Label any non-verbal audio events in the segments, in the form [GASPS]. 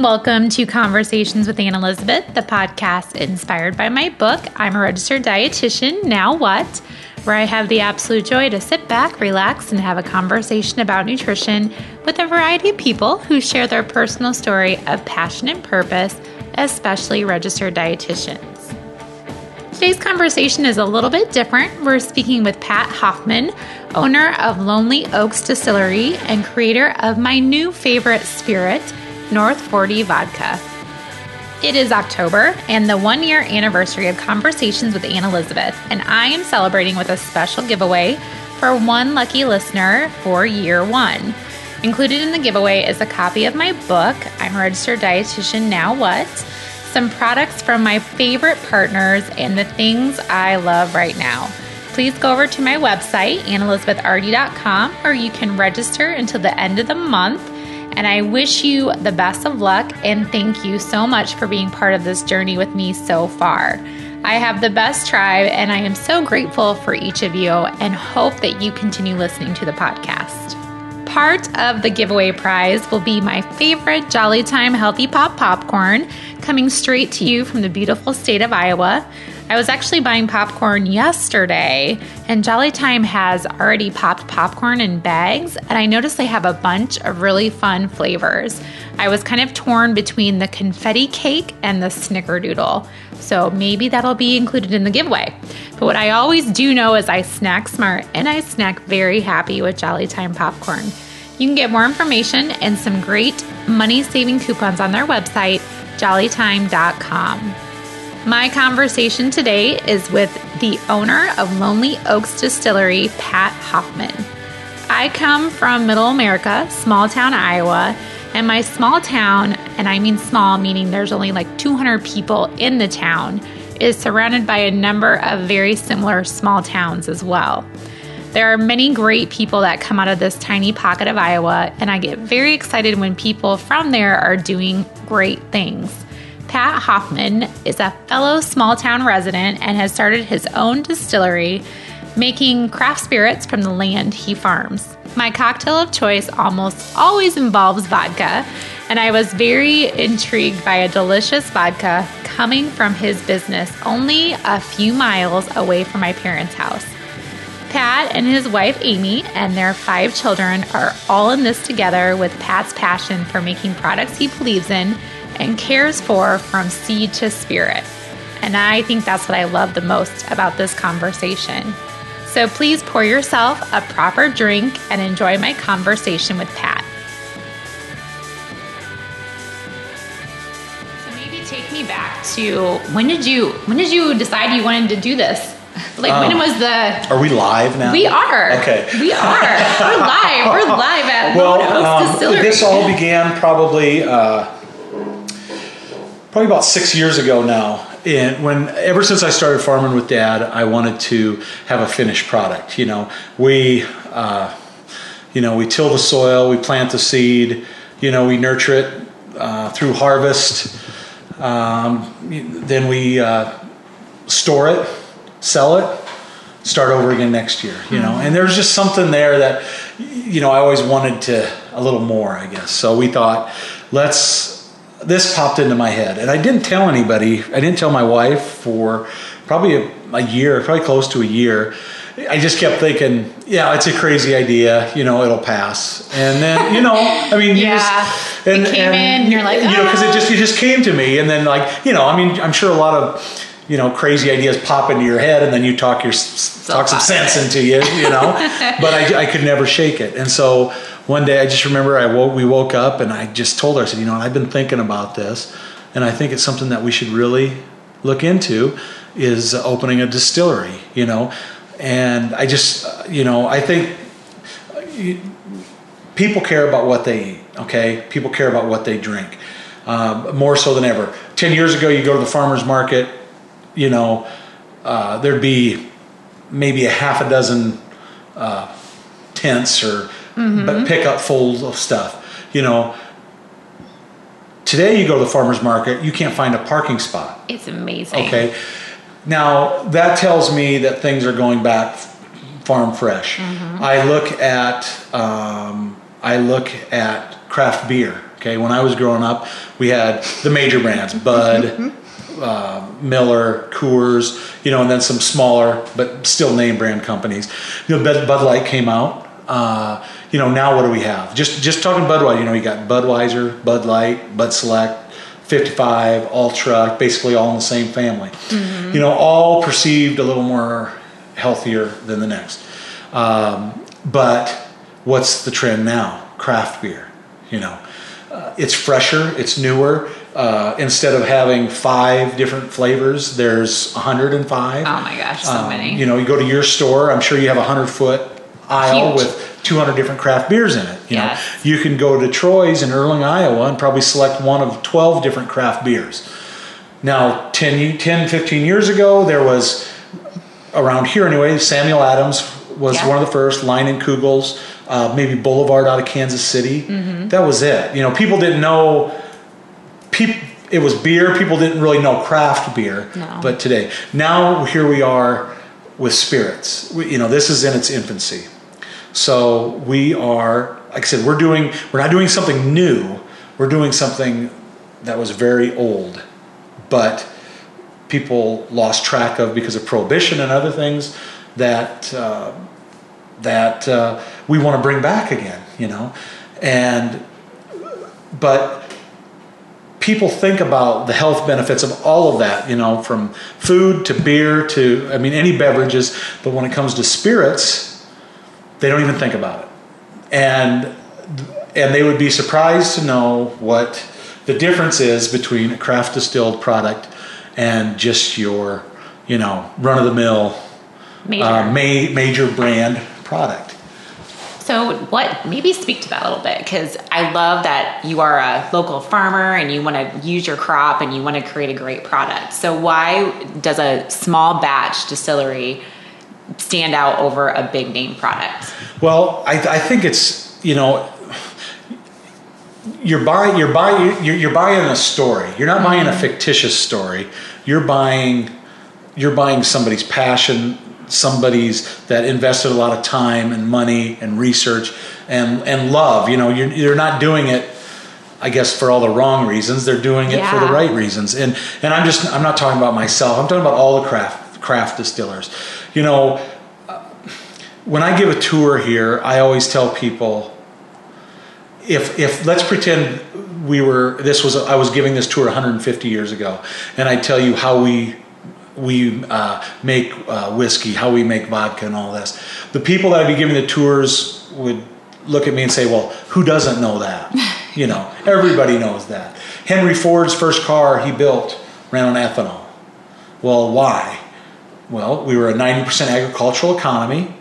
Welcome to Conversations with Anne Elizabeth, the podcast inspired by my book, I'm a Registered Dietitian, Now What? Where I have the absolute joy to sit back, relax, and have a conversation about nutrition with a variety of people who share their personal story of passion and purpose, especially registered dietitians. Today's conversation is a little bit different. We're speaking with Pat Hoffman, owner of Lonely Oaks Distillery and creator of my new favorite spirit, North 40 Vodka. It is October and the one year anniversary of Conversations with Anne Elizabeth, and I am celebrating with a special giveaway for one lucky listener for year one. Included in the giveaway is a copy of my book, I'm a Registered Dietitian Now What? Some products from my favorite partners and the things I love right now. Please go over to my website, AnneElizabethRD.com, or you can register until the end of the month and I wish you the best of luck and thank you so much for being part of this journey with me so far. I have the best tribe, and I am so grateful for each of you and hope that you continue listening to the podcast. Part of the giveaway prize will be my favorite Jolly Time Healthy Pop popcorn coming straight to you from the beautiful state of Iowa. I was actually buying popcorn yesterday, and Jolly Time has already popped popcorn in bags, and I noticed they have a bunch of really fun flavors. I was kind of torn between the confetti cake and the snickerdoodle, so maybe that'll be included in the giveaway. But what I always do know is I snack smart and I snack very happy with Jolly Time popcorn. You can get more information and some great money saving coupons on their website, jollytime.com. My conversation today is with the owner of Lonely Oaks Distillery, Pat Hoffman. I come from Middle America, small town Iowa, and my small town, and I mean small, meaning there's only like 200 people in the town, is surrounded by a number of very similar small towns as well. There are many great people that come out of this tiny pocket of Iowa, and I get very excited when people from there are doing great things. Pat Hoffman is a fellow small town resident and has started his own distillery, making craft spirits from the land he farms. My cocktail of choice almost always involves vodka, and I was very intrigued by a delicious vodka coming from his business only a few miles away from my parents' house. Pat and his wife Amy and their five children are all in this together with Pat's passion for making products he believes in and cares for from seed to spirit. And I think that's what I love the most about this conversation. So please pour yourself a proper drink and enjoy my conversation with Pat. So maybe take me back to when did you when did you decide you wanted to do this? Like um, when was the? Are we live now? We are. Okay. We are. We're live. We're live at well, um, Distillery. This all began probably uh, probably about six years ago now. And when ever since I started farming with Dad, I wanted to have a finished product. You know, we uh, you know we till the soil, we plant the seed, you know, we nurture it uh, through harvest. Um, then we uh, store it, sell it, start over again next year. You know, mm-hmm. and there's just something there that you know I always wanted to a little more, I guess. So we thought, let's this popped into my head, and I didn't tell anybody. I didn't tell my wife for probably a, a, year, probably close to a year. I just kept thinking, yeah, it's a crazy idea. You know, it'll pass. And then, you know, I mean, yeah, just, and, it came and, in, and you're like, you know, because it just oh. it just came to me, and then like, you know, I mean, I'm sure a lot of you know crazy ideas pop into your head and then you talk your talk some sense into you you know [LAUGHS] but I, I could never shake it and so one day I just remember I woke, we woke up and I just told her, I said, you know, I've been thinking about this and I think it's something that we should really look into is opening a distillery, you know. And I just, you know, I think people care about what they eat, okay? People care about what they drink um, more so than ever. 10 years ago, you go to the farmer's market, you know, uh, there'd be maybe a half a dozen uh, tents or mm-hmm. but pick up full of stuff. You know, today you go to the farmer's market, you can't find a parking spot. It's amazing. Okay. Now that tells me that things are going back farm fresh. Mm-hmm. I look at um, I look at craft beer. Okay, when I was growing up, we had the major brands, Bud, uh, Miller, Coors, you know, and then some smaller but still name brand companies. You know, Bud Light came out. Uh, you know, now what do we have? Just just talking Budweiser. You know, you got Budweiser, Bud Light, Bud Select, 55, Ultra, basically all in the same family. Mm-hmm. You know, all perceived a little more healthier than the next. Um, but what's the trend now? Craft beer. You know, uh, it's fresher, it's newer. Uh, instead of having five different flavors, there's 105. Oh my gosh, so um, many. You know, you go to your store, I'm sure you have a 100 foot aisle Huge. with 200 different craft beers in it. You yes. know, you can go to Troy's in Earling, Iowa, and probably select one of 12 different craft beers. Now, 10, 10 15 years ago, there was around here anyway. Samuel Adams was yeah. one of the first. Leinenkugel's, uh, maybe Boulevard out of Kansas City. Mm-hmm. That was it. You know, people didn't know. People, it was beer. People didn't really know craft beer. No. But today, now here we are with spirits. We, you know, this is in its infancy. So we are, like I said, we're doing. We're not doing something new. We're doing something that was very old, but people lost track of because of prohibition and other things that uh, that uh, we want to bring back again, you know, and but people think about the health benefits of all of that, you know, from food to beer to I mean any beverages, but when it comes to spirits, they don't even think about it, and and they would be surprised to know what the difference is between a craft distilled product and just your, you know, run of the mill major. Uh, ma- major brand product. So, what maybe speak to that a little bit because I love that you are a local farmer and you want to use your crop and you want to create a great product. So, why does a small batch distillery stand out over a big name product? Well, I, I think it's you know you're buying you're buying you're, you're buying a story. You're not buying a mm-hmm. fictitious story. You're buying you're buying somebody's passion, somebody's that invested a lot of time and money and research and and love. You know, you're you're not doing it. I guess for all the wrong reasons, they're doing it yeah. for the right reasons. And and I'm just I'm not talking about myself. I'm talking about all the craft craft distillers. You know, when I give a tour here, I always tell people if if let's pretend we were this was I was giving this tour 150 years ago, and I tell you how we we uh, make uh, whiskey, how we make vodka, and all this. The people that I'd be giving the tours would look at me and say, "Well, who doesn't know that?" [LAUGHS] you know, everybody knows that. Henry Ford's first car he built ran on ethanol. Well, why? Well, we were a 90% agricultural economy,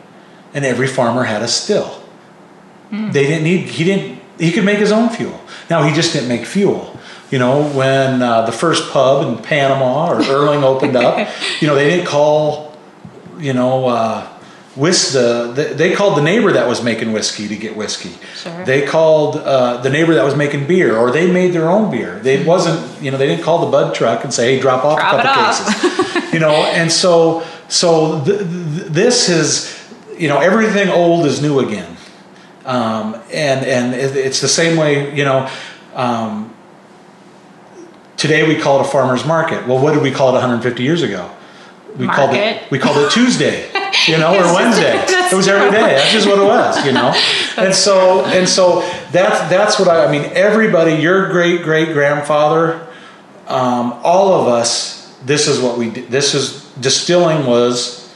and every farmer had a still. Mm. They didn't need. He didn't. He could make his own fuel. Now he just didn't make fuel. You know, when uh, the first pub in Panama or Earling opened up, [LAUGHS] you know, they didn't call, you know, uh, whis- the, they called the neighbor that was making whiskey to get whiskey. Sure. They called uh, the neighbor that was making beer, or they made their own beer. They mm-hmm. wasn't, you know, they didn't call the bud truck and say, "Hey, drop off drop a couple cases." [LAUGHS] you know, and so so th- th- this is, you know, everything old is new again, um, and and it's the same way, you know. Um, Today we call it a farmer's market. Well, what did we call it 150 years ago? We market. called it we called it Tuesday, you know, or [LAUGHS] Wednesday. [LAUGHS] It was every day. That's just what it was, you know. [LAUGHS] and so and so that's that's what I, I mean. Everybody, your great great grandfather, um, all of us. This is what we did. This is distilling was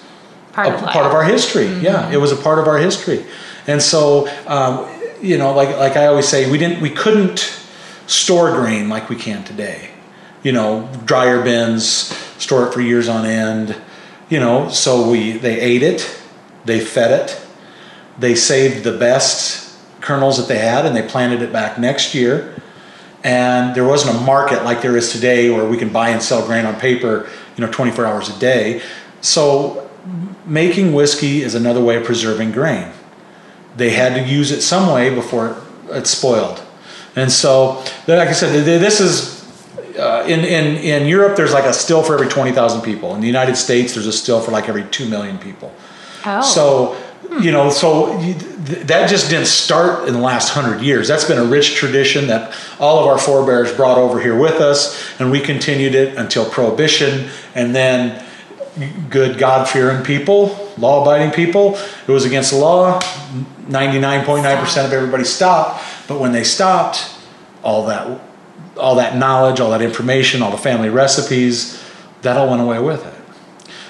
part, a, of, part of our history. Mm-hmm. Yeah, it was a part of our history, and so um, you know, like like I always say, we didn't we couldn't store grain like we can today you know, dryer bins, store it for years on end. You know, so we they ate it, they fed it, they saved the best kernels that they had, and they planted it back next year. And there wasn't a market like there is today where we can buy and sell grain on paper, you know, 24 hours a day. So making whiskey is another way of preserving grain. They had to use it some way before it spoiled. And so, like I said, this is uh, in, in, in Europe, there's like a still for every 20,000 people. In the United States, there's a still for like every 2 million people. Oh. So, you know, so you, th- that just didn't start in the last hundred years. That's been a rich tradition that all of our forebears brought over here with us, and we continued it until Prohibition, and then good God fearing people, law abiding people. It was against the law. 99.9% of everybody stopped, but when they stopped, all that all that knowledge, all that information, all the family recipes, that all went away with it.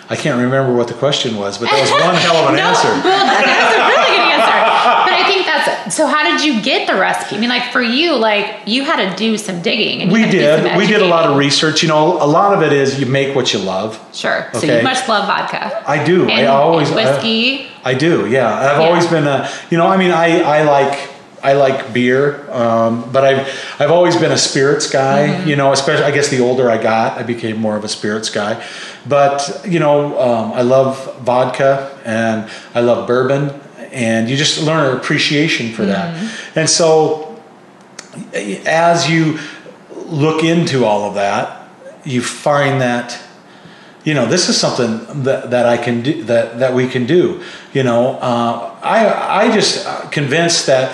I can't remember what the question was, but that was one hell of an [LAUGHS] no, answer. Well, that's a really good answer. But I think that's so. How did you get the recipe? I mean, like for you, like you had to do some digging. And We had to do some did. We did a lot of research. You know, a lot of it is you make what you love. Sure. Okay? So you must love vodka. I do. I always and whiskey. I, I do. Yeah, I've Yeah. always been a. You know, I mean, I I like I like beer, um, but I've I've always been a spirits guy. Mm-hmm. You know, especially I guess the older I got, I became more of a spirits guy. But you know, um, I love vodka and I love bourbon, and you just learn an appreciation for that. Mm-hmm. And so, as you look into all of that, you find that you know this is something that, that i can do that, that we can do you know uh, i i just uh, convinced that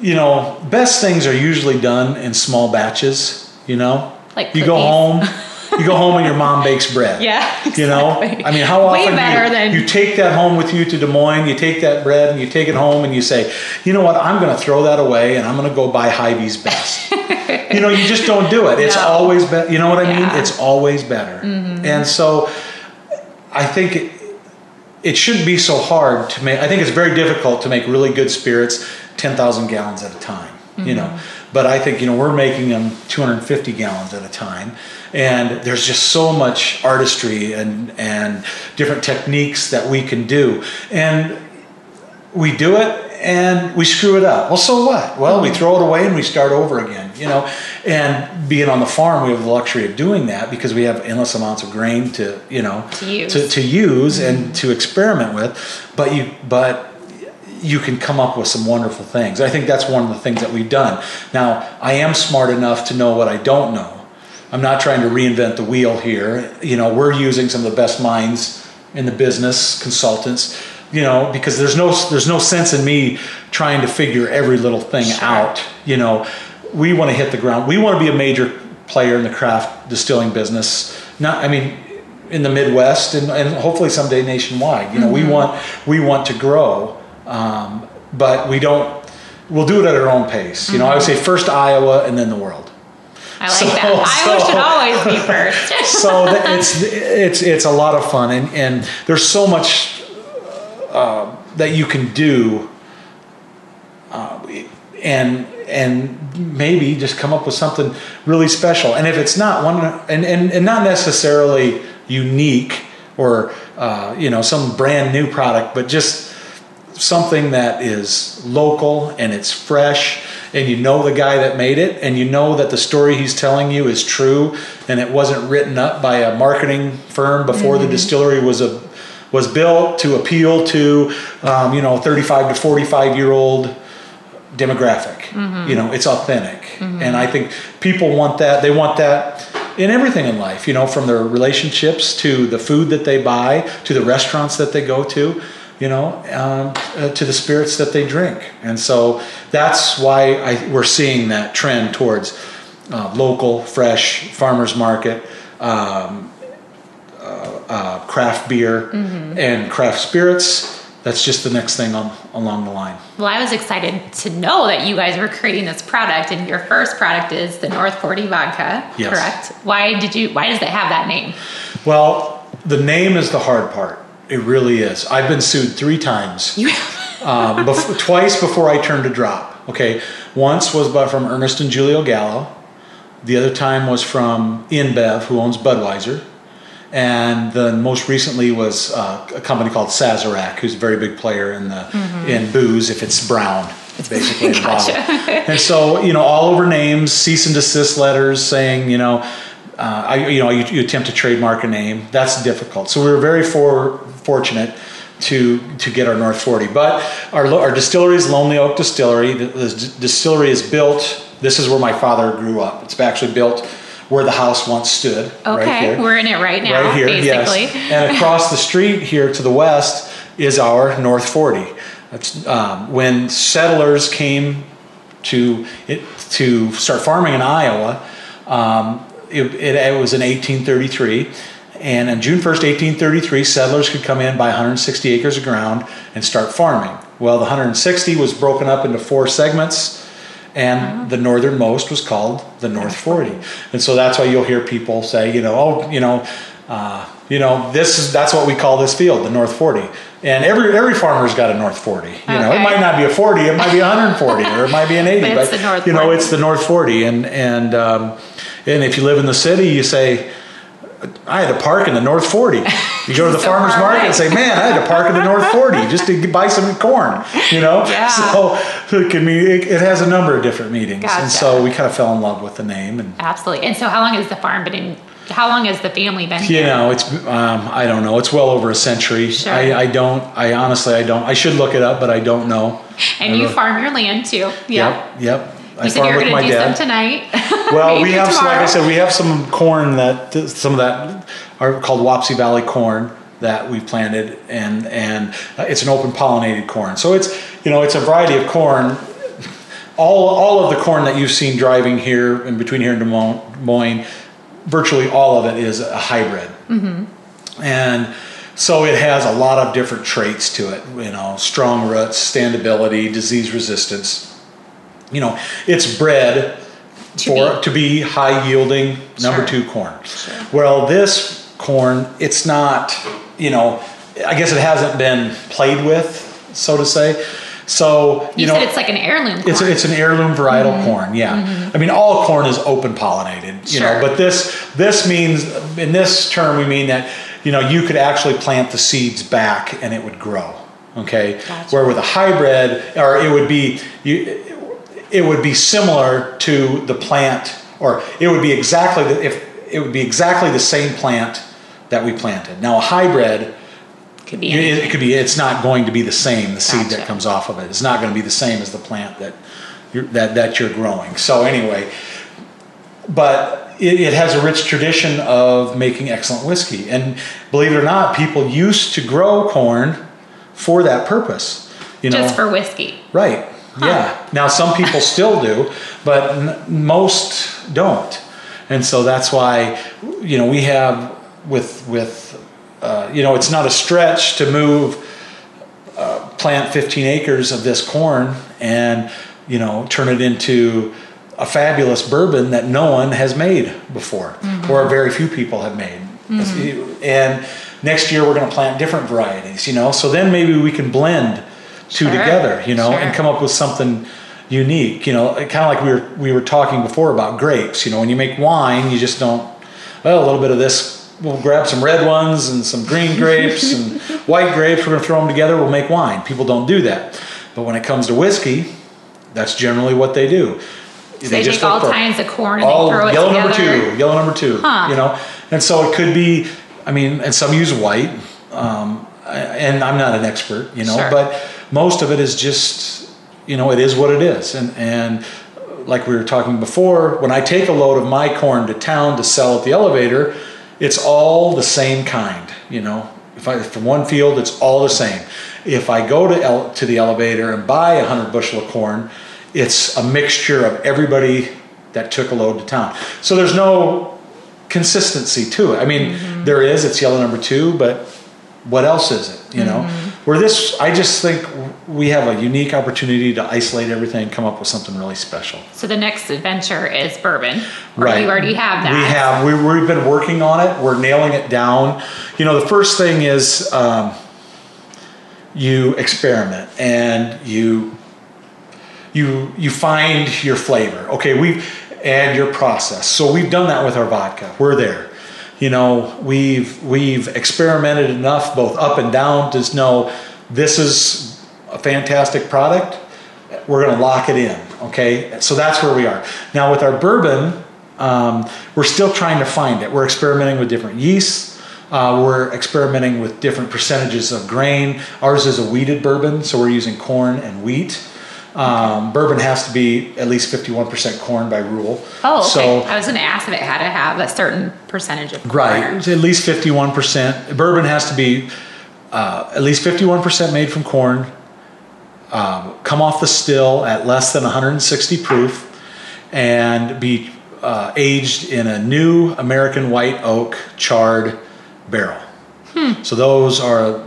you know best things are usually done in small batches you know Like you go home [LAUGHS] you go home and your mom bakes bread Yeah, you know i mean how often you, than- you take that home with you to des moines you take that bread and you take it home and you say you know what i'm going to throw that away and i'm going to go buy Hy-Vee's best [LAUGHS] you know, you just don't do it. It's No. always better. You know what I mean? Yeah. Mm-hmm. It's always better. And so I think it, it shouldn't be so hard to make. I think it's very difficult to make really good spirits 10,000 gallons at a time, you know. Mm-hmm. But I think, you know, we're making them 250 gallons at a time. And there's just so much artistry and, and different techniques that we can do. And we do it and we screw it up. Well, so what? Well, we throw it away and we start over again, you know. And being on the farm, we have the luxury of doing that because we have endless amounts of grain to, you know, To use. to, to use and to experiment with. But you, but you can come up with some wonderful things. I think that's one of the things that we've done. Now, I am smart enough to know what I don't know. I'm not trying to reinvent the wheel here. You know, we're using some of the best minds in the business, consultants, you know, because there's no there's no sense in me trying to figure every little thing Sure. out. You know, we want to hit the ground. We want to be a major player in the craft distilling business. Not, I mean, in the Midwest and, and hopefully someday nationwide. You know, we mm-hmm. want we want to grow, um, but we don't. We'll do it at our own pace. You know, I would say first Iowa and then the world. I like So- that. Iowa so- should always be first. [LAUGHS] so it's it's it's a lot of fun and and there's so much uh, that you can do uh, and and maybe just come up with something really special and if it's not one and and, and not necessarily unique or uh, you know some brand new product but just something that is local and it's fresh and you know the guy that made it and you know that the story he's telling you is true and it wasn't written up by a marketing firm before the mm. distillery was a was built to appeal to um, you know 35 to 45 year old demographic. Mm-hmm. You know it's authentic. Mm-hmm. And i think people want that they want that in everything in life you know from their relationships to the food that they buy to the restaurants that they go to you know um, uh, to the spirits that they drink and so that's why I, we're seeing that trend towards uh, local fresh farmers market um, uh, uh, craft beer and craft spirits that's just the next thing on, along the line Well, I was excited to know that you guys were creating this product, and your first product is the North Forty vodka. Yes. Correct. Why did you? Why does it have that name? Well, the name is the hard part. It really is. I've been sued three times. You um, bef- [LAUGHS] twice before I turned to drop. Okay, once was by, from Ernest and Julio Gallo. The other time was from InBev, who owns Budweiser, and then most recently was uh, a company called Sazerac, who's a very big player in the in booze if it's brown, [LAUGHS] basically in the Gotcha. [LAUGHS] And so you know, all over names, cease and desist letters saying you know. Uh, I, you know, you, you attempt to trademark a name. That's difficult. So we were very for, fortunate to to get our North 40. But our our distillery is Lonely Oak Distillery. The, the distillery is built. This is where my father grew up. It's actually built where the house once stood. right okay? here. we're in it right now. right here, basically. yes. And across the street here to the west is our North 40. That's, um, when settlers came to it, to start farming in Iowa, um, it, it, it was in 1833. And on June 1st, 1833, settlers could come in, buy 160 acres of ground, and start farming. Well, the 160 was broken up into four segments, and the northernmost was called the North 40. And so that's why you'll hear people say, you know, oh, you know, uh, you know, this is that's what we call this field, the North 40. And every every farmer's got a North 40. You know, it might not be a 40, it might be 140, or it might be an 80. But it's the North you know, it's the North 40. And and um, and if you live in the city, you say, I had to park in the North 40. You go to the [LAUGHS] So farmer's market away. and say, man, I had to park in the North 40 just to buy some corn, you know? Yeah. So it can be, it, it has a number of different meanings. Gotcha. And so we kind of fell in love with the name and Absolutely. And so, how long has the farm been in? How long has the family been here? you here? know, it's, um, I don't know, it's well over a century. Sure. I, I don't, I honestly, I don't, I should look it up, but I don't know. And I you farm your land too. Yeah. Yep. Yep. I farm you're with going to my do dad. some tonight. [LAUGHS] Well, we have, some, like I said, we have some corn that some of that are called Wapsie Valley corn that we've planted, and and uh, it's an open pollinated corn. So it's you know it's a variety of corn. All all of the corn that you've seen driving here in between here and Des Moines, Des Moines virtually all of it is a hybrid, and so it has a lot of different traits to it. You know, strong roots, standability, disease resistance. You know, it's bred To for be- to be high yielding number Sure. two corn. Sure. Well, this corn, it's not, you know, I guess it hasn't been played with, so to say. So You, you, know, said it's like an heirloom. it's corn. it's an heirloom varietal mm-hmm. corn. Yeah, mm-hmm. I mean all corn is open pollinated. You Sure. know, but this this means in this term we mean that you know you could actually plant the seeds back and it would grow. Okay, Gotcha. where with a hybrid or it would be you it would be similar to the plant or it would be exactly the, if it would be exactly the same plant that we planted. Now a hybrid could be. it, anything. it could be. It's not going to be the same. The seed Gotcha. that comes off of it. It's not going to be the same as the plant that you're, that that you're growing. So anyway, but it, it has a rich tradition of making excellent whiskey. And believe it or not, people used to grow corn for that purpose. You know, Just for whiskey. Right. Yeah. Now some people still do, but n- most don't, and so that's why you know we have with with uh, you know it's not a stretch to move uh, plant 15 acres of this corn and you know turn it into a fabulous bourbon that no one has made before or very few people have made. And next year we're going to plant different varieties you know? So then maybe we can blend two Sure, together you know sure. and come up with something unique you know kind of like we were we were talking before about grapes you know when you make wine you just don't well a little bit of this we'll grab some red ones and some green [LAUGHS] grapes and white grapes we're going to throw them together we'll make wine people don't do that but when it comes to whiskey that's generally what they do So they take all kinds of corn and all they throw it yellow together. number two, yellow number two. Huh. You know, and so it could be. I mean, and some use white, um, and I'm not an expert, you know, Sure. but most of it is just, you know, it is what it is, and and like we were talking before, when I take a load of my corn to town to sell at the elevator, it's all the same kind, you know. If I from one field, it's all the same. If I go to el- to the elevator and buy a hundred bushel of corn, it's a mixture of everybody that took a load to town. So there's no consistency to it. I mean, mm-hmm. there is. It's yellow number two, but what else is it? You know, mm-hmm. Where this, I just think we have a unique opportunity to isolate everything, come up with something really special. So the next adventure is bourbon. Or you already have that. We have. We, we've been working on it. We're nailing it down. You know, the first thing is um, you experiment and you you you find your flavor. Okay, we've and your process. So we've done that with our vodka. We're there. You know, we've we've experimented enough both up and down to know this is a fantastic product. We're going to lock it in. Okay, so that's where we are now with our bourbon. Um, we're still trying to find it. We're experimenting with different yeasts. Uh, we're experimenting with different percentages of grain. Ours is a wheated bourbon, so we're using corn and wheat. Um, bourbon has to be at least 51% corn by rule. Oh, okay. So, I was going to ask if it had to have a certain percentage of corn. right, at least 51%. Bourbon has to be uh, at least 51% made from corn, um, come off the still at less than 160 proof, and be uh, aged in a new American white oak charred barrel. So those are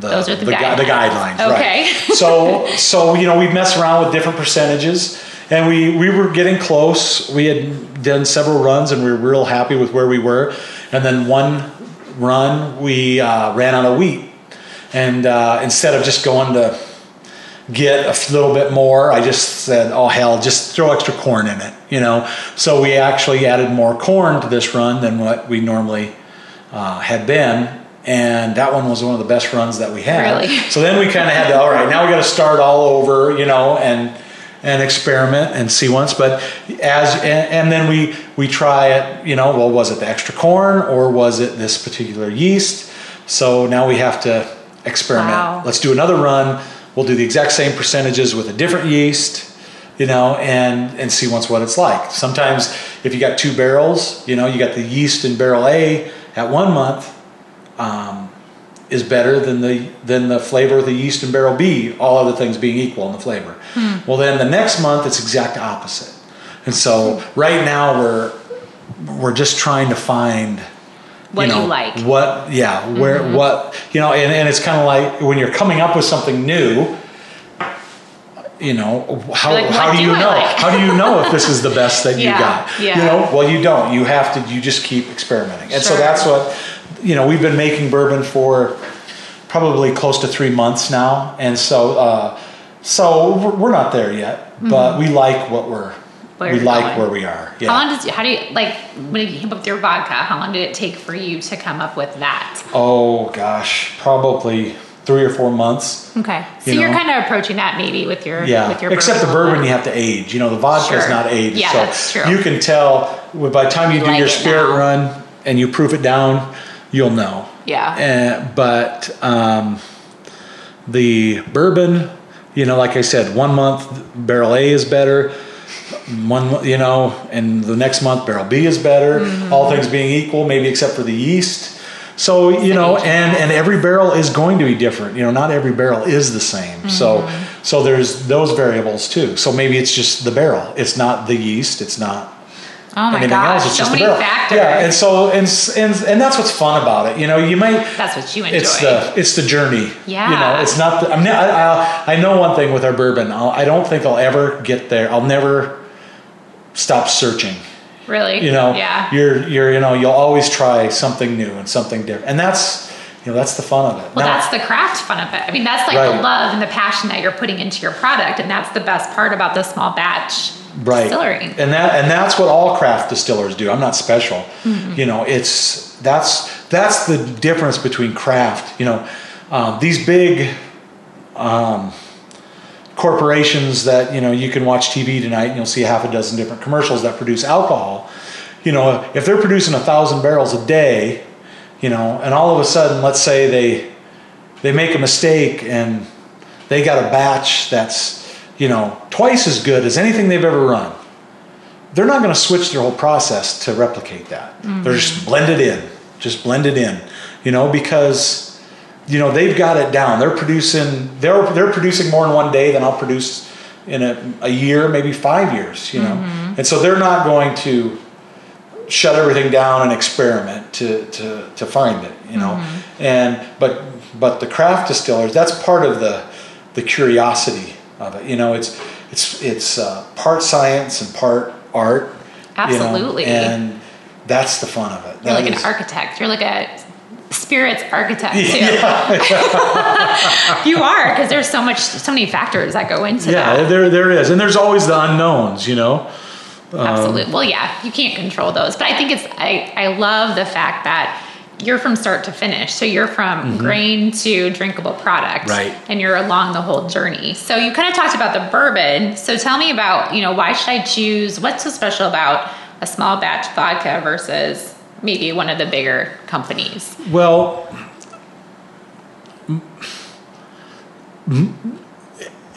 the. Those are the gu- guidelines. the guidelines, Okay. right? [LAUGHS] so so you know we mess around with different percentages, and we we were getting close. We had done several runs, and we were real happy with where we were. And then one run, we uh, ran out of wheat, and uh, instead of just going to get a little bit more, I just said, "Oh hell, just throw extra corn in it," you know. So we actually added more corn to this run than what we normally uh, had been. And that one was one of the best runs that we had. Really? [LAUGHS] So then we kind of had to, all right, now we got to start all over, you know, and and experiment and see once. But as and, and then we we try it, you know. Well, was it the extra corn or was it this particular yeast? So now we have to experiment. Wow. Let's do another run. We'll do the exact same percentages with a different yeast, you know, and and see once what it's like. Sometimes if you got two barrels, you know, you got the yeast in barrel A at one month um, is better than the than the flavor of the yeast and barrel B. All other things being equal in the flavor. Well, then the next month it's exact opposite. And so right now we're we're just trying to find What you, know, like. What, yeah, where, what, you know, and, and it's kind of like when you're coming up with something new, you know, how, like, how do do you I know? like? How do you know if this is the best that you [LAUGHS] got? yeah. You know, well, you don't. You have to, you just keep experimenting. And so that's what, you know, we've been making bourbon for probably close to three months now. And so, uh, so we're, not there yet, but we like what we're, Mm-hmm. Where we like going. where we are. Yeah. How long does how do you like when you came up with your vodka? How long did it take for you to come up with that? Oh gosh, probably three or four months. Okay, so You are kind of approaching that maybe with your Yeah, with your except the bourbon you have to age. You know, the vodka is not aged, Yeah, so that's true. you can tell by the time you You do like your spirit now. run and you proof it down, you'll know. Yeah. Uh, but um, the bourbon, you know, like I said, one month barrel A is better. One, you know, and the next month barrel B is better. Mm-hmm. All things being equal, maybe except for the yeast. So you know, and and every barrel is going to be different. You know, not every barrel is the same. So Mm-hmm. so there's those variables too. So maybe it's just the barrel. It's not the yeast. It's not Oh my anything gosh, else. It's so just many barrel. factors. Yeah, and so and and and that's what's fun about it. You know, you might That's what you enjoy. it's the it's the journey. Yeah. You know, it's not. The, I mean, I, I I know one thing with our bourbon. I'll, I don't think I'll ever get there. I'll never stop searching. really. You know, Yeah. You're you're you know you'll always try something new and something different, and that's you know that's the fun of it. Well, Now- that's the craft fun of it. I mean, that's like the love and the passion that you're putting into your product, and that's the best part about the small batch right distillery. and that and that's what all craft distillers do i'm not special Mm-hmm. you know it's that's that's the difference between craft you know um, these big um, corporations that you know you can watch tv tonight and you'll see half a dozen different commercials that produce alcohol you know if they're producing a thousand barrels a day you know and all of a sudden let's say they they make a mistake and they got a batch that's you know twice as good as anything they've ever run. They're not going to switch their whole process to replicate that. Mm-hmm. They're just blend it in just blend it in you know because you know they've got it down. They're producing they're they're producing more in one day than i'll produce in a, a year maybe five years you know? Mm-hmm. And so they're not going to shut everything down and experiment to, to, to find it, you know. And but but the craft distillers, that's part of the the curiosity of it. You know, it's it's it's uh, part science and part art. you know, Absolutely. and that's the fun of it. You're like is- an architect. You're like a spirits architect [LAUGHS] too. Yeah, [LAUGHS] You are because there's so much, so many factors that go into yeah, that. Yeah, there there is, and there's always the unknowns. You know, Absolutely. well, yeah, you can't control those, but I think it's. I I love the fact that you're from start to finish. So you're from grain to drinkable product, Mm-hmm. Right. And you're along the whole journey. So you kind of talked about the bourbon. So tell me about you know why should I choose? What's so special about a small batch vodka versus maybe one of the bigger companies? Well, m- m-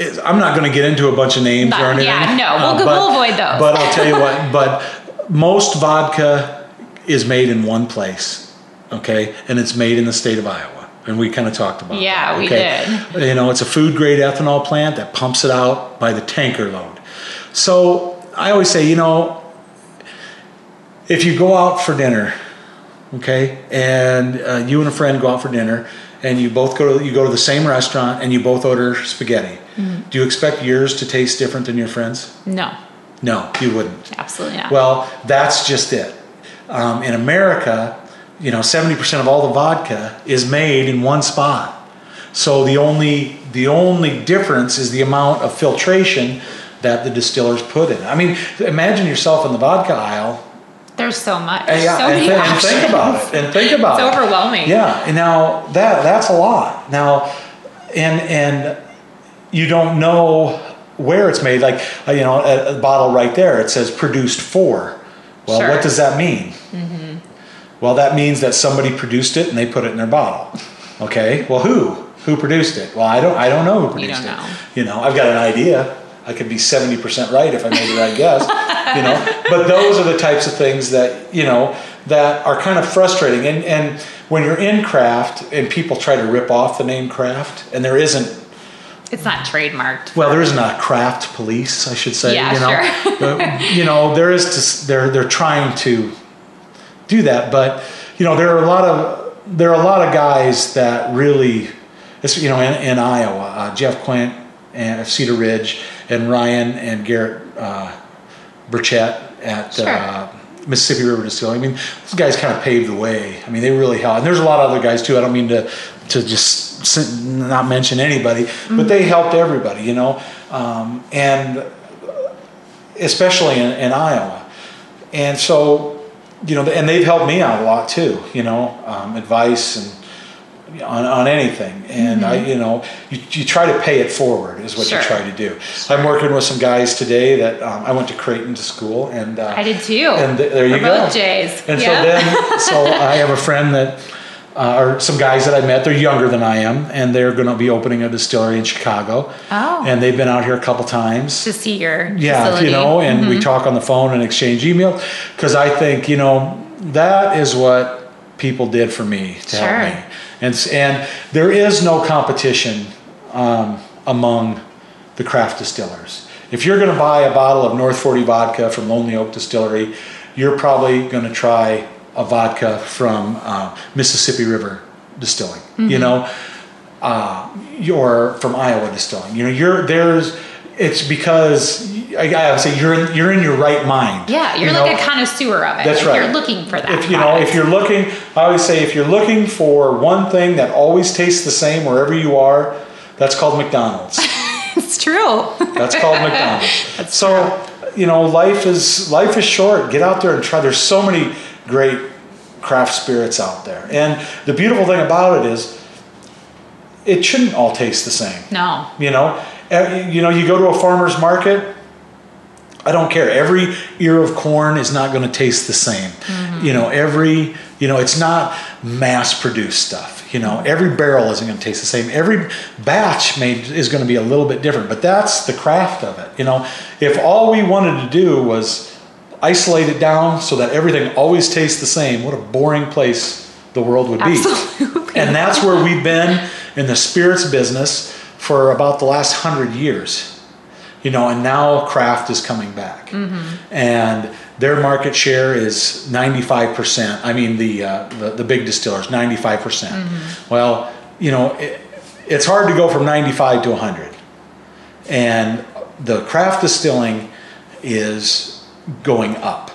it- I'm not going to get into a bunch of names Not- or anything. yeah, no, we'll- but- we'll avoid those. But I'll tell you what. [LAUGHS] But most vodka is made in one place, okay, and it's made in the state of Iowa. and we kind of talked about. It. Yeah, that, we did. You know, it's a food grade ethanol plant that pumps it out by the tanker load. So I always say, you know, if you go out for dinner, okay, and uh, you and a friend go out for dinner, and you both go to you go to the same restaurant, and you both order spaghetti. Mm-hmm. Do you expect yours to taste different than your friends? No. No, you wouldn't. Absolutely not. Well, that's just it. Um, in America, you know, 70% of all the vodka is made in one spot. So the only the only difference is the amount of filtration that the distillers put in. I mean, imagine yourself in the vodka aisle. There's so much. And, yeah, so and, th- and think about it. And think about it's it. It's overwhelming. Yeah. And now that that's a lot. Now, and and you don't know where it's made. Like uh, you know, a, a, bottle right there it says produced for. Well, sure. what does that mean? Mm-hmm. Well, that means that somebody produced it and they put it in their bottle. Okay. Well, who? Who produced it? Well, I don't. I don't know who produced you it. Know. You know, I've got an idea. I could be seventy percent right if I made the right guess. [LAUGHS] You know, but those are the types of things that you know that are kind of frustrating. And and when you're in craft and people try to rip off the name craft, and there isn't it's not trademarked. Well, there isn't a craft police, I should say. Yeah, you know, sure. but, you know, there is. Just, they're they're trying to do that, but you know, there are a lot of there are a lot of guys that really, you know, in, in Iowa, uh, Jeff Quint and Cedar Ridge, and Ryan and Garrett uh, Burchett at. Sure. Uh, Mississippi River Distilling. I mean, those guys kind of paved the way. I mean, they really helped. And there's a lot of other guys too. I don't mean to to just not mention anybody, mm-hmm. but they helped everybody, you know, um, and especially in, in, Iowa. And so, you know, and they've helped me out a lot too, you know, um, advice and on, on anything. And mm-hmm. I, you know, you, you try to pay it forward is what sure. you try to do. Sure. I'm working with some guys today that um, I went to Creighton to school, and uh, I did too. And th- there you We're go. Both Jays. And so then, [LAUGHS] so I have a friend that uh, or some guys that I met. They're younger than I am, and they're going to be opening a distillery in Chicago. Oh. And they've been out here a couple times to see your yeah, facility. you know, and mm-hmm. we talk on the phone and exchange email because I think you know that is what people did for me to sure. help me, and and there is no competition um, among the craft distillers. If you're going to buy a bottle of North Forty vodka from Lonely Oak Distillery, you're probably going to try a vodka from uh, Mississippi River Distilling, mm-hmm. you know, uh, or from Iowa Distilling. You know, you're there's. It's because I gotta say you're in, you're in your right mind. Yeah, you're you like know? a connoisseur of it. That's like right. You're looking for that. If you product. know, if you're looking, I always say if you're looking for one thing that always tastes the same wherever you are, that's called McDonald's. [LAUGHS] it's true. That's called McDonald's. [LAUGHS] that's so true. you know, life is life is short. Get out there and try. There's so many great craft spirits out there. And the beautiful thing about it is it shouldn't all taste the same. No. You know, you know, you go to a farmer's market, I don't care. Every ear of corn is not going to taste the same. Mm-hmm. You know, every, you know, it's not mass produced stuff. You know, every barrel isn't going to taste the same. Every batch made is going to be a little bit different, but that's the craft of it. You know, if all we wanted to do was isolate it down so that everything always tastes the same, what a boring place the world would be. Absolutely. And that's where we've been in the spirits business for about the last hundred years. You know, and now craft is coming back. Mm-hmm. And their market share is 95%. I mean, the, uh, the, the, big distillers, 95%. percent mm hmm Well, you know, it, it's hard to go from 95 to 100. And the craft distilling is going up.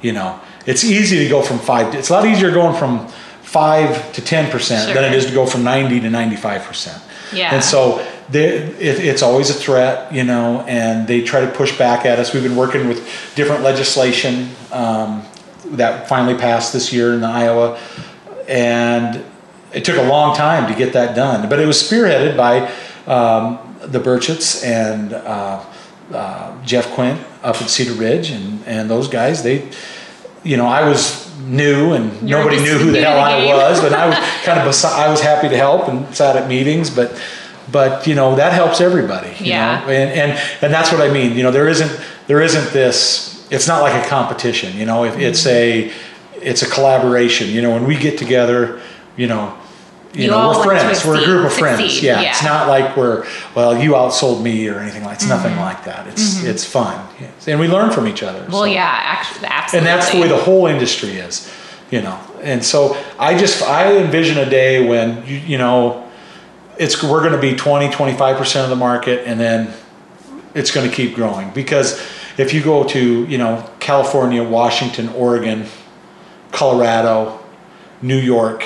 You know, it's easy to go from five. It's a lot easier going from five to ten percent sure. than it is to go from ninety to ninety-five percent. Yeah. And so they, it, it's always a threat, you know, and they try to push back at us. We've been working with different legislation um, that finally passed this year in Iowa, and it took a long time to get that done. But it was spearheaded by um, the Burchetts and. Uh, uh, Jeff Quint up at Cedar Ridge and, and those guys, they, you know, I was new and You're nobody knew who the hell I was, but I was [LAUGHS] kind of, besi- I was happy to help and sat at meetings, but, but you know, that helps everybody, you yeah. know, and, and, and that's what I mean. You know, there isn't, there isn't this, it's not like a competition, you know, if it's a, it's a collaboration, you know, when we get together, you know, you, You know we're friends. we're a group of succeed- friends. Yeah, yeah. it's not like we're well, you outsold me or anything like. It's nothing Mm-hmm. like that. It's it's fun, Yes. and we learn from each other. Well, so. yeah, actually, absolutely. and that's the way the whole industry is you know and so i just i envision a day when you, you know it's we're going to be 20 25% of the market and then it's going to keep growing because if you go to you know california washington oregon colorado new york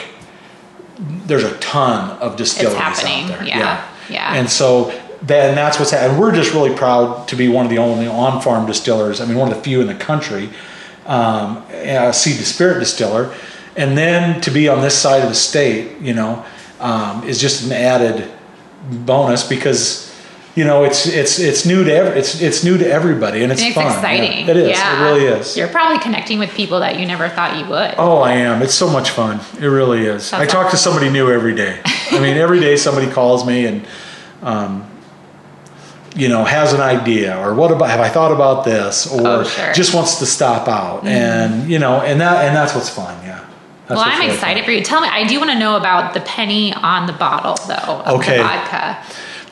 there's a ton of distilleries happening, out there yeah, yeah. and so then that's what's happening. We're just really proud to be one of the only on-farm distillers. I mean, one of the few in the country, um, a seed to spirit distiller, and then to be on this side of the state, you know, um, is just an added bonus because you know it's it's it's new to every, it's it's new to everybody and it's, And it's fun. exciting. Yeah, it is. Yeah. It really is. You're probably connecting with people that you never thought you would. Oh, I am. It's so much fun. It really is. I That's talk to somebody new every day. I mean, every day somebody calls me and, um, you know, has an idea or what about have I thought about this or Oh, sure. Mm-hmm. just wants to stop out and you know and that and that's what's fun. Yeah. That's well, I'm really excited fun. for you. Tell me, I do want to know about the penny on the bottle, though, of Okay. the vodka.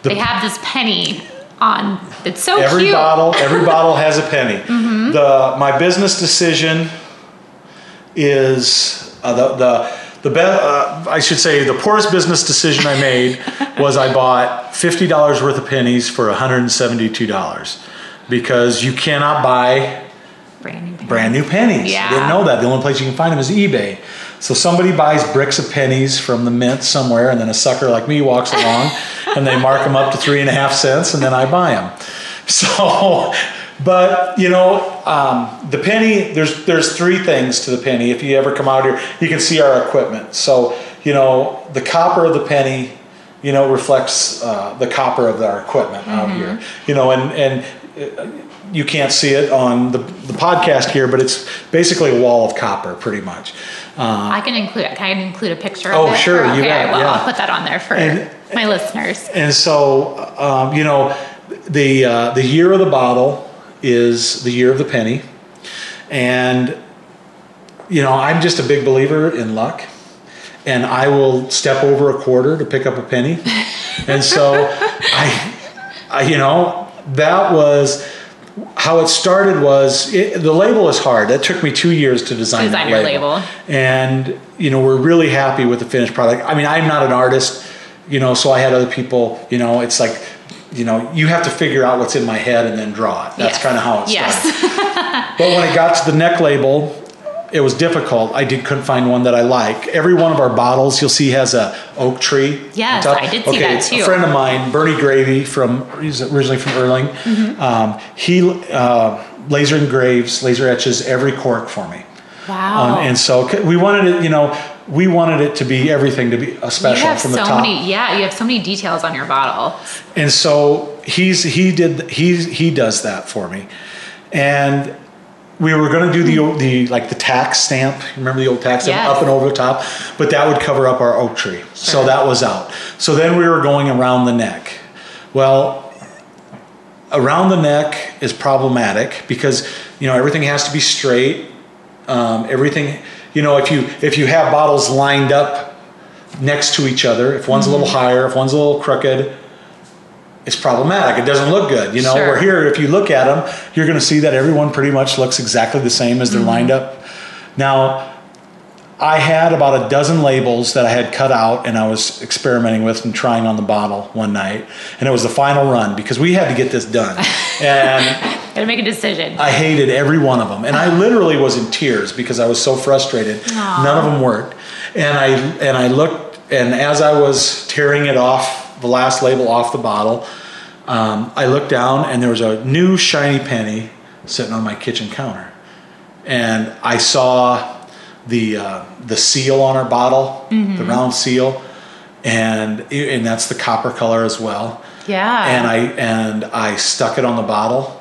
The- they have this penny on. It's so Every cute. bottle, every [LAUGHS] bottle has a penny. Mm-hmm. The my business decision is uh, the the the be- uh, I should say the poorest business decision I made [LAUGHS] was I bought fifty dollars worth of pennies for one hundred and seventy two dollars because you cannot buy Brand new penny. brand new pennies. Yeah. I didn't know that. The only place you can find them is eBay. So somebody buys bricks of pennies from the mint somewhere, and then a sucker like me walks along, [LAUGHS] and they mark them up to three and a half cents, and then I buy them. So, [LAUGHS] but you know, um, the penny. There's there's three things to the penny. If you ever come out here, you can see our equipment. So you know, the copper of the penny, you know, reflects uh, the copper of our equipment out here. You know, and and uh, you can't see it on the, the podcast here, but it's basically a wall of copper, pretty much. Uh, I can include. Can I include a picture? Oh, of it? sure, Or- you okay, bet, I will. yeah. I'll put that on there for And- my listeners. and so, um, you know, the uh, the year of the bottle is the year of the penny, and you know, I'm just a big believer in luck, and I will step over a quarter to pick up a penny, [LAUGHS] and so I, I, you know, that was. How it started was it, the label is hard. That took me two years to design, Design your label. and you know we're really happy with the finished product. I mean, I'm not an artist, you know, so I had other people. You know, it's like, you know, you have to figure out what's in my head and then draw it. That's Yes. kind of how it started. Yes. [LAUGHS] But when it got to the neck label, it was difficult. I did couldn't find one that I like. Every one of our bottles you'll see has a oak tree. Yes. I did see okay, that too. A friend of mine, Bernie Gravy from he's originally from Earling. Mm-hmm. Um, he uh, laser engraves, laser etches every cork for me. wow. Um, and so we wanted it, you know, we wanted it to be everything to be a special have from so the top. many. Yeah, you have so many details on your bottle. And so he's he did he he does that for me, and we were going to do the the like the tax stamp. Remember the old tax stamp Yes. up and over the top, but that would cover up our oak tree. So that was out. So then we were going around the neck. Well, around the neck is problematic because you know everything has to be straight. Um, everything, you know, if you if you have bottles lined up next to each other, if one's a little higher, if one's a little crooked, it's problematic. It doesn't look good. You know, Sure. where here, if you look at them, you're going to see that everyone pretty much looks exactly the same as they're mm-hmm. lined up. Now, I had about a dozen labels that I had cut out and I was experimenting with and trying on the bottle one night. And it was the final run because we had to get this done. [LAUGHS] And [LAUGHS] Gotta make a decision. I hated every one of them, and I ah. literally was in tears because I was so frustrated. Aw. None of them worked, and I and I looked, and as I was tearing it off, the last label off the bottle, um, I looked down, and there was a new shiny penny sitting on my kitchen counter, and I saw the uh, the seal on our bottle, the round seal, and and that's the copper color as well yeah. and I and I stuck it on the bottle,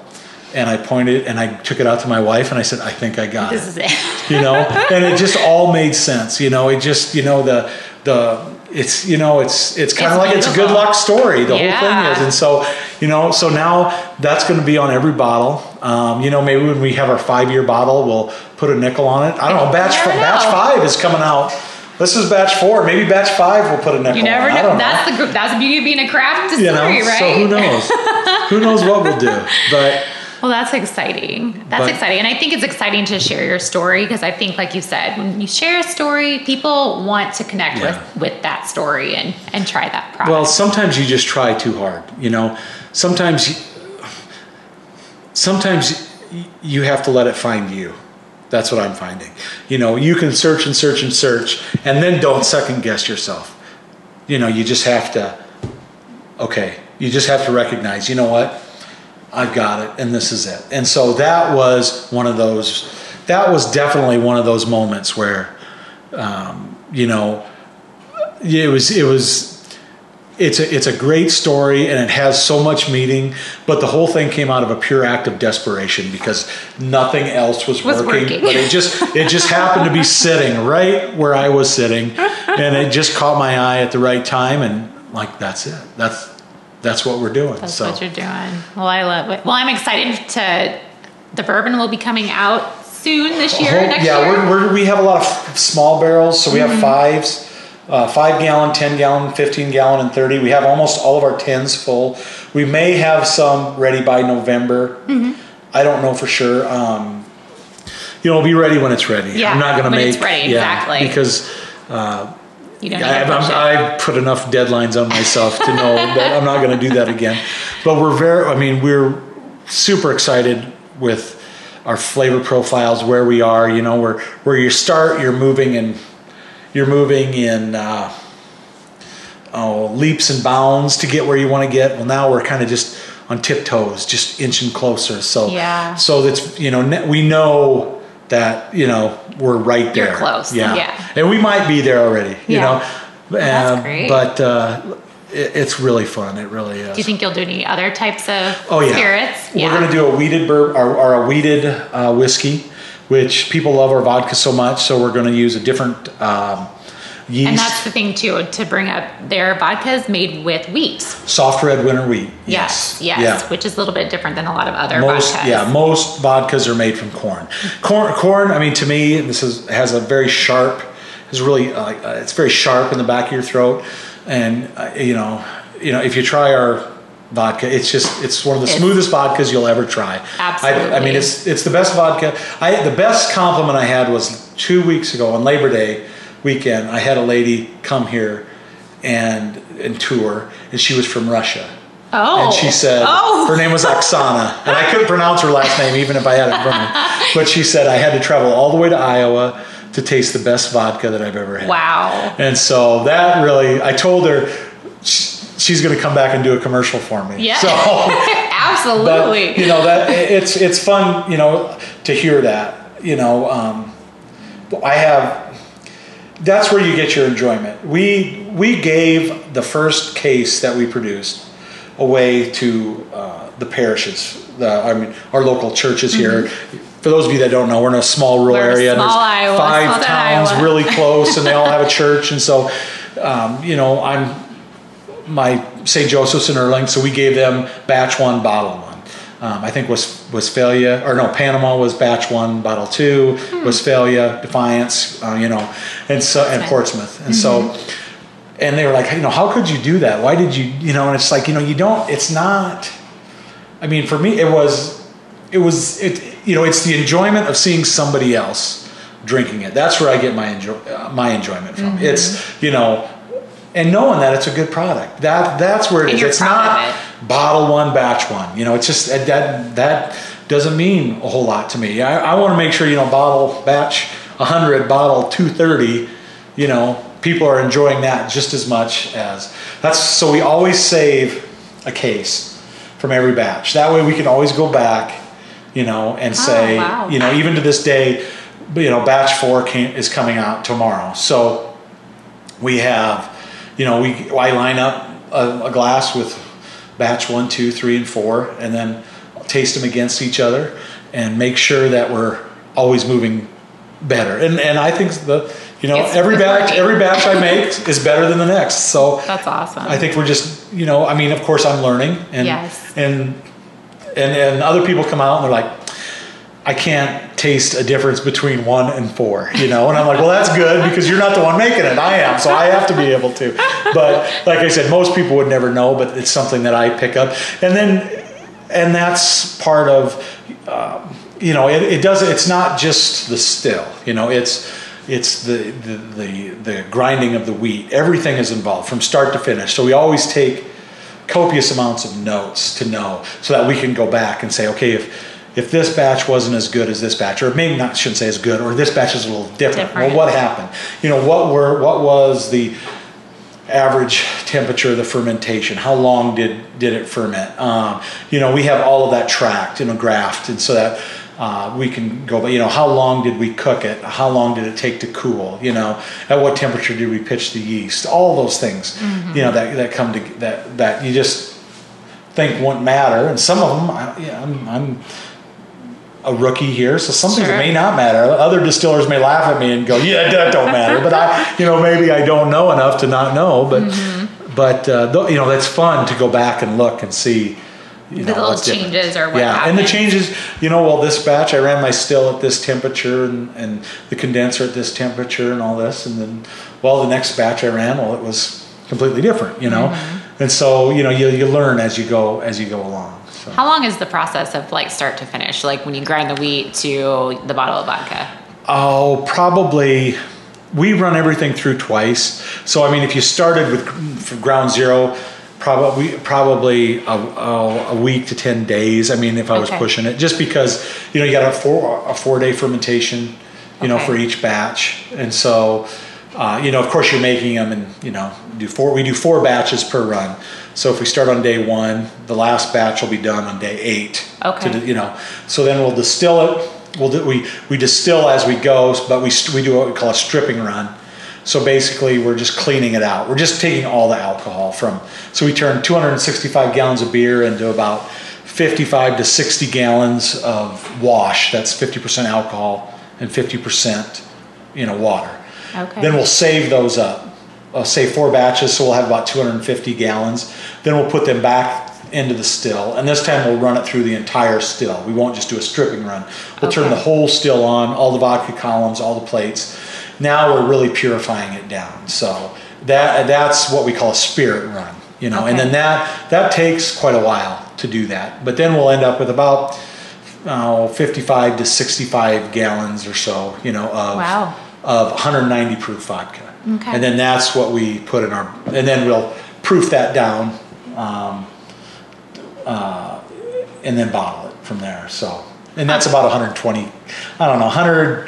and I pointed and I took it out to my wife and I said, "I think I got this it." is it. You know, [LAUGHS] and it just all made sense. You know, it just you know the the it's you know it's it's kind of like it's a good luck story. The whole thing is, and so you know, so now that's going to be on every bottle. Um, you know, maybe when we have our five year bottle, we'll put a nickel on it. I don't know. Batch You never batch five is coming out this is batch four. Maybe batch five we'll put a nickel. You never on. I know. don't That's the group. That's the beauty of being a craft you know. right? So who knows? [LAUGHS] who knows what we'll do? But Well, that's exciting. That's But- exciting. And I think it's exciting to share your story because I think, like you said, when you share a story, people want to connect Yeah. with, with that story and, and try that product. Well, sometimes you just try too hard. You know, sometimes, sometimes you have to let it find you. That's what I'm finding. You know, you can search and search and search, and then don't second guess yourself. You know, you just have to. Okay, you just have to recognize. You know what? I've got it, and this is it. And so that was one of those. That was definitely one of those moments where, um, you know, it was it was it's a it's a great story and it has so much meaning but the whole thing came out of a pure act of desperation because nothing else was, Was working, working. but it just it just happened to be [LAUGHS] sitting right where I was sitting and it just caught my eye at the right time and like that's it that's that's what we're doing That's so what you're doing. Well, I love it. Well, I'm excited to. The bourbon will be coming out soon this year. Whole- next yeah, year. We're, we're, we have a lot of small barrels, so we Mm-hmm. have fives, uh, five gallon, ten gallon, fifteen gallon, and thirty. We have almost all of our tins full. We may have some ready by November. Mm-hmm. I don't know for sure. Um, you know, it'll be ready when it's ready. Yeah, I'm not going to make it's ready, yeah, exactly. because you don't need I, to push it. I put enough deadlines on myself to know [LAUGHS] that I'm not going to do that again. But we're very, I mean, we're super excited with our flavor profiles, where we are. You know, where where you start, you're moving and you're moving in. Uh, Oh, leaps and bounds to get where you want to get. Well, now we're kind of just on tiptoes, just inching closer. So, Yeah. So that's you know ne- we know that you know we're right You're there. close, yeah. yeah. and we might be there already. You Yeah. know, that's Um, great. But uh, it, it's really fun. It really is. do you think you'll do any other types of Oh yeah, spirits? We're going to do a wheated bourbon or, or a wheated uh, whiskey, which people love our vodka so much. So we're going to use a different um, yeast, And that's the thing too to bring up their vodkas made with wheat. soft red winter wheat. Yes, yes, Yeah. which is a little bit different than a lot of other most vodkas. yeah most vodkas are made from corn corn corn i mean to me this is has a very sharp is really uh, uh, it's very sharp in the back of your throat and uh, you know you know if you try our vodka it's just it's one of the It's- smoothest vodkas you'll ever try I, I mean it's it's the best vodka i the best compliment i had was two weeks ago on labor day weekend i had a lady come here and and tour and she was from russia Oh, and she said "Oh, her name was Oksana, and I couldn't pronounce her last name even if I had it of me. [LAUGHS] But she said I had to travel all the way to Iowa to taste the best vodka that I've ever had. wow, And so that really, I told her sh- she's going to come back and do a commercial for me. Yeah. So, [LAUGHS] absolutely. but, you know that it's it's fun, you know, to hear that. You know, um, I have. That's where you get your enjoyment. We we gave the first case that we produced away to uh, the parishes. The, I mean, our local churches here. For those of you that don't know, we're in a small rural Mm-hmm. We're area. small There's Iowa, five small towns Iowa. really [LAUGHS] close, and they all have a church. And so, um, you know, I'm my St. Joseph's in Earling, so we gave them batch one, bottle one. Um, I think was Westphalia, or no, Panama was batch one, bottle two. Hmm. Westphalia, Defiance, uh, you know, and so and Portsmouth, and so, Mm-hmm. and they were like, you know, how could you do that? Why did you, you know? And it's like, you know, you don't. It's not. I mean, for me, it was, it was, it. You know, it's the enjoyment of seeing somebody else drinking it. That's where I get my enjoy, uh, my enjoyment from. Mm-hmm. It's you know, and knowing that it's a good product. That that's where it is. It's not bottle one, batch one. You know, it's just that that, doesn't mean a whole lot to me. I, I want to make sure you know, bottle batch 100, bottle 230. You know, people are enjoying that just as much as that's. So we always save a case from every batch. That way we can always go back. You know, and oh, say, Oh, wow. you know, even to this day, you know, batch four came, is coming out tomorrow. So we have, you know, we I line up a, a glass with batch one, two, three, and four, and then taste them against each other and make sure that we're always moving better. And and I think the you know It's- every it's batch working. every batch I make is better than the next. So That's awesome. I think we're just you know I mean of course I'm learning and Yes. and and and other people come out and they're like I can't taste a difference between one and four, you know? And I'm like, well, that's good because you're not the one making it. I am. So I have to be able to. But like I said, most people would never know, but it's something that I pick up. And then, and that's part of, um, you know, it, it does, it's not just the still, you know, it's, it's the, the, the, the grinding of the wheat. Everything is involved from start to finish. So we always take copious amounts of notes to know so that we can go back and say, okay, if, if this batch wasn't as good as this batch, or maybe not shouldn't say as good, or this batch is a little different. Different. Well, what happened? You know, what were what was the average temperature of the fermentation? How long did did it ferment? Um, you know, we have all of that tracked in a graph, and so that. Uh, we can go, but you know, how long did we cook it? How long did it take to cool? You know, at what temperature did we pitch the yeast? All those things, you know, that that come to that that you just think won't matter, and some of them, I, yeah, I'm, I'm a rookie here, so some things Sure. may not matter. Other distillers may laugh at me and go, "Yeah, that don't [LAUGHS] matter." But I, you know, maybe I don't know enough to not know. But, Mm-hmm. but uh, though, you know, that's fun to go back and look and see. You The know, little changes or what yeah, and the changes. You know, well, this batch I ran my still at this temperature and, and the condenser at this temperature and all this, and then well, the next batch I ran, well, it was completely different. You know, Mm-hmm. and so you know you you learn as you go as you go along. So. How long is the process of like start to finish? Like when you grind the wheat to the bottle of vodka? Oh, probably. We run everything through twice. So I mean, if you started with ground zero, probably probably a, a, a week to ten days. I mean, if I was Okay. pushing it, just because you know you got a four a four day fermentation, you know, for each batch, and so. Uh, you know, of course, you're making them, and you know, do four. We do four batches per run. So if we start on day one, the last batch will be done on day eight. Okay. To, you know, so then we'll distill it. We'll do, we we distill as we go, but we we do what we call a stripping run. So basically, we're just cleaning it out. We're just taking all the alcohol from. So we turn 265 gallons of beer into about 55 to 60 gallons of wash. That's 50% alcohol and 50% you know water. Okay. Then we'll save those up. Uh, say four batches, so we'll have about 250 gallons. Then we'll put them back into the still, and this time we'll run it through the entire still. We won't just do a stripping run. We'll turn the whole still on, all the vodka columns, all the plates. Now we're really purifying it down. So that that's what we call a spirit run, you know. And then that that takes quite a while to do that. But then we'll end up with about oh, 55 to 65 gallons or so, you know, of Wow. of 190 proof vodka. Okay. And then that's what we put in our, and then we'll proof that down, um, uh, and then bottle it from there. So, and that's about 120, I don't know, 100,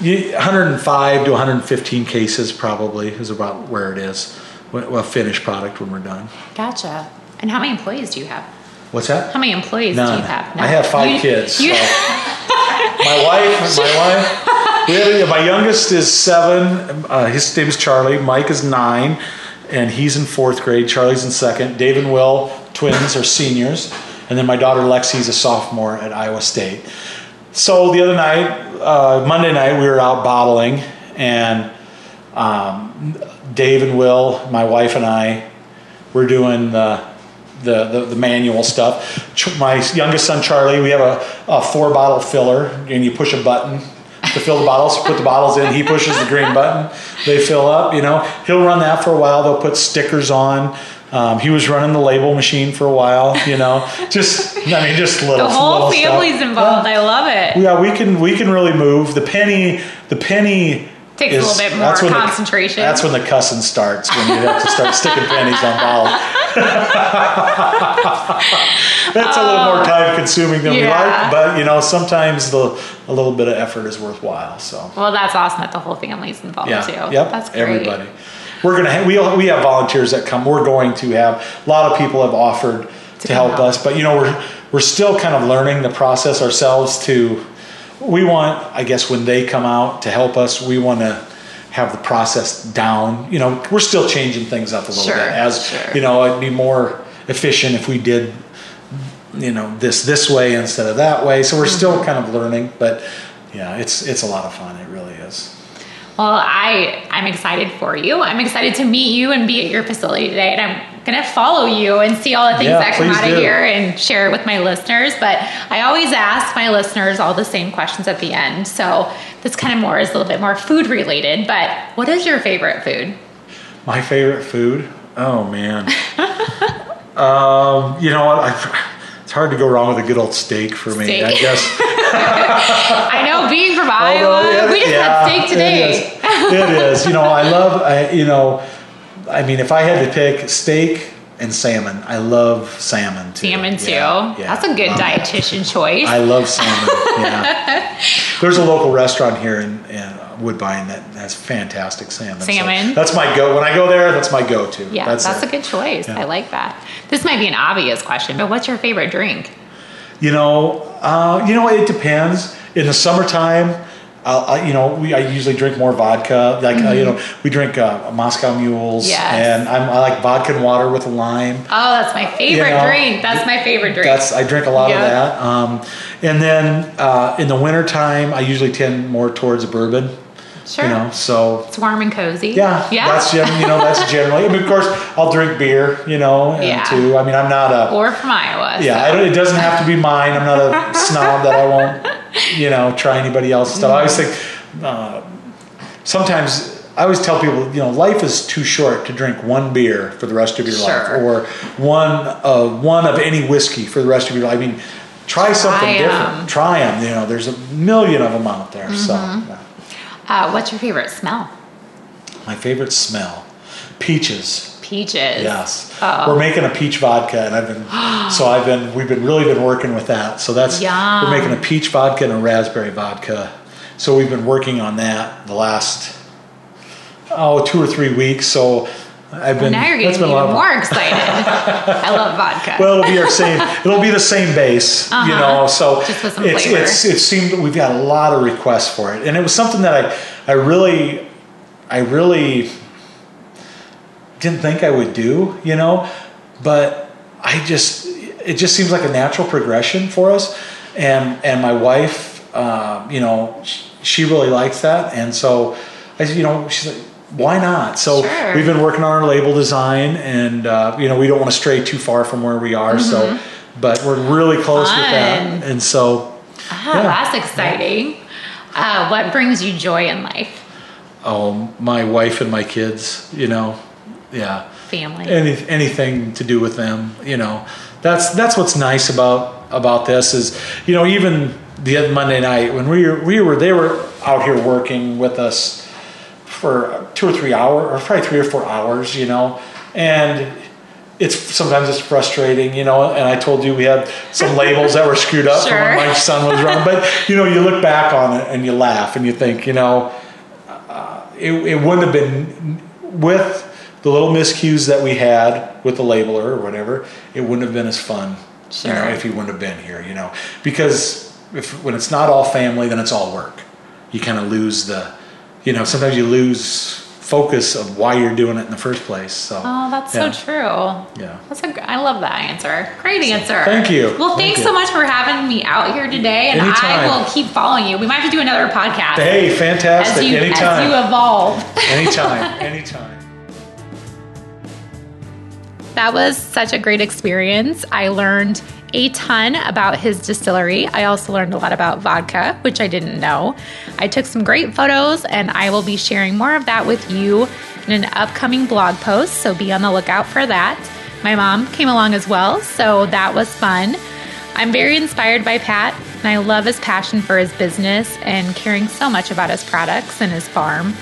105 to 115 cases probably is about where it is. Well, a finished product when we're done. Gotcha. And how many employees do you have? What's that? How many employees do you have? I have five You- kids. you- so. [LAUGHS] my wife, my wife. Have, my youngest is seven. Uh, his name is Charlie. Mike is nine, and he's in fourth grade. Charlie's in second. Dave and Will, twins, are seniors, and then my daughter Lexi's a sophomore at Iowa State. So the other night, uh, Monday night, we were out bottling, and um, Dave and Will, my wife and I, we're doing the, the, the, the manual stuff. My youngest son, Charlie, we have a, a four bottle filler, and you push a button to fill the bottles, put the bottles in, he pushes the green button, they fill up, you know. He'll run that for a while, they'll put stickers on. Um, he was running the label machine for a while, you know. Just, I mean, just little. The whole little stuff. family's involved. I love it. Yeah, we can we can really move. The penny, the penny Takes a little bit more that's when the- that's when the cussing starts when you have to start sticking pennies on balls. [LAUGHS] [LAUGHS] that's a little more oh. time consuming than we Oh. Like, but you know sometimes the a little bit of effort is worthwhile. So Well, that's awesome that the whole family's involved yeah, too. yep, That's great. everybody. We're gonna we we have volunteers that come. We're going to have a lot of people have offered to, come help help. us, but you know we're we're still kind of learning the process ourselves. To we want, I guess, when they come out to help us, we want to have the process down. You know, we're still changing things up a little Sure, bit as sure. you know. It'd be more efficient if we did you know this this way instead of that way. So we're Mm-hmm. still kind of learning, but yeah, it's it's a lot of fun. It really is. Well, I I'm excited for you. I'm excited to meet you and be at your facility today, and I'm gonna follow you and see all the things Yeah, that come out of do. here and share it with my listeners. But I always ask my listeners all the same questions at the end. So this kind of more is a little bit more food related. But what is your favorite food? My favorite food? Oh man. [LAUGHS] um, you know what? I, it's hard to go wrong with a good old steak for me. Steak. I guess. [LAUGHS] I know being from Although, Iowa, yeah, we just yeah, had steak today. It is. It is. You know, I love. I, you know, I mean, if I had to pick steak and salmon, I love salmon too. Salmon too. Yeah, yeah. That's a good dietitian choice. I love salmon. yeah. [LAUGHS] There's a local restaurant here in, in Woodbine that has fantastic salmon. So Salmon? that's my go. When I go there, that's my go-to. yeah, that's, it. a good choice. Yeah. I like that. This might be an obvious question, but what's your favorite drink? You know, uh, you know, it depends. In the summertime, I'll, I, you know, we I usually drink more vodka. Like uh, you know, we drink uh, Moscow Mules, Mm-hmm. Yes. and I'm, I like vodka and water with a lime. Oh, that's my favorite know, drink. That's my favorite drink. That's I drink a lot Yeah. of that. Um, and then uh, in the wintertime, I usually tend more towards bourbon. sure. You know, so it's warm and cozy. yeah, Yeah. That's you know that's generally. I mean, of course, I'll drink beer. You know, and Yeah. too. I mean, I'm not a or from Iowa. yeah. I so. don't, it doesn't have to be mine. I'm not a snob that I won't you know try anybody else's stuff. I always think uh, sometimes. I always tell people, you know, life is too short to drink one beer for the rest of your life, or one of one of any whiskey for the rest of your life. I mean, try something 'em. different. Try them. You know, there's a million of them out there. So, Mm-hmm. yeah. Uh, what's your favorite smell? my favorite smell, peaches. Peaches. Yes, Oh. we're making a peach vodka, and I've been [GASPS] so I've been we've been really been working with that. So that's Yum. we're making a peach vodka and a raspberry vodka. So we've been working on that the last oh two or three weeks. So I've been now you're that's getting been a lot even of- more excited. [LAUGHS] I love vodka. Well, it'll be our same. It'll be the same base, you Uh-huh. know. So Just with some it's flavor. it's it seemed we've got a lot of requests for it, and it was something that I I really I really didn't think I would do, you know, but I just it just seems like a natural progression for us, and and my wife, uh, you know, she really likes that, and so I said, you know, she's like. Why not? So Sure. we've been working on our label design, and uh, you know we don't want to stray too far from where we are. So, but we're really close with Mm-hmm. That, and so ah, yeah. that's exciting. Uh, what brings you joy in life? oh, my wife and my kids, you know, yeah, Family. any anything to do with them, you know, that's that's what's nice about about this is, you know, even the other Monday night when we were we were they were out here working with us for two or three hours, or probably three or four hours, you know, and it's sometimes it's frustrating, you know. And I told you we had some labels that were screwed up [LAUGHS] Sure. when my son was running, but you know, you look back on it and you laugh and you think, you know, uh, it, it wouldn't have been with the little miscues that we had with the labeler or whatever. It wouldn't have been as fun, you know, if he wouldn't have been here, you know, because if when it's not all family, then it's all work. You kind of lose the, you know, sometimes you lose focus of why you're doing it in the first place. So. Oh, that's yeah. so true. Yeah. That's a, I love that answer. Great answer. thank you. Well, Thank thanks you. so much for having me out here today, and I will keep following you. We might have to do another podcast Hey, fantastic! as you anytime, as you evolve. anytime, [LAUGHS] anytime. That was such a great experience. I learned a ton about his distillery. I also learned a lot about vodka, which I didn't know. I took some great photos, and I will be sharing more of that with you in an upcoming blog post, so be on the lookout for that. My mom came along as well, so that was fun. I'm very inspired by Pat, and I love his passion for his business and caring so much about his products and his farm.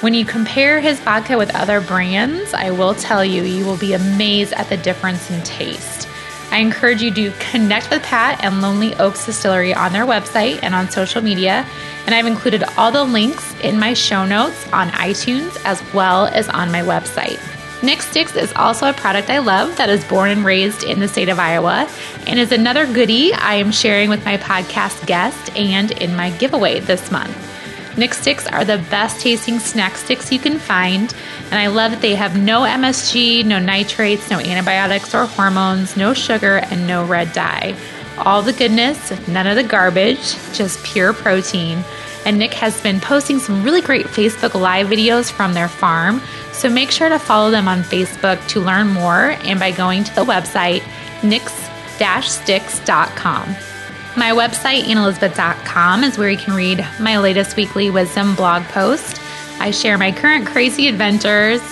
When you compare his vodka with other brands, I will tell you, you will be amazed at the difference in taste. I encourage you to connect with Pat and Lonely Oaks Distillery on their website and on social media. And I've included all the links in my show notes on iTunes as well as on my website. Nick Sticks is also a product I love that is born and raised in the state of Iowa and is another goodie I am sharing with my podcast guest and in my giveaway this month. Nick Sticks are the best tasting snack sticks you can find, and I love that they have no MSG, no nitrates, no antibiotics or hormones, no sugar, and no red dye. All the goodness, none of the garbage, just pure protein. And Nick has been posting some really great Facebook Live videos from their farm. So make sure to follow them on Facebook to learn more and by going to the website nix-sticks.com. My website, annelizabeth.com, is where you can read my latest weekly wisdom blog post. I share my current crazy adventures,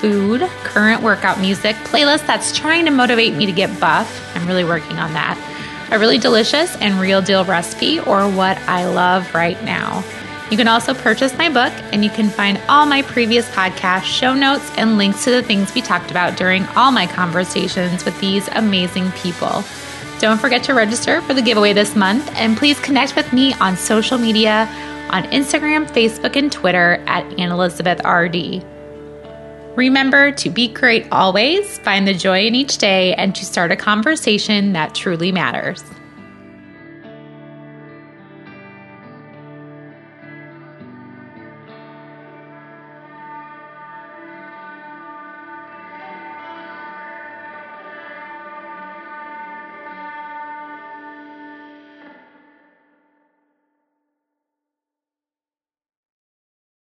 food, current workout music, playlist that's trying to motivate me to get buff. I'm really working on that. A really delicious and real deal recipe, or what I love right now. You can also purchase my book, and you can find all my previous podcasts, show notes, and links to the things we talked about during all my conversations with these amazing people. Don't forget to register for the giveaway this month, and please connect with me on social media on Instagram, Facebook, and Twitter at AnnElizabethRD. Remember to be great always, find the joy in each day, and to start a conversation that truly matters.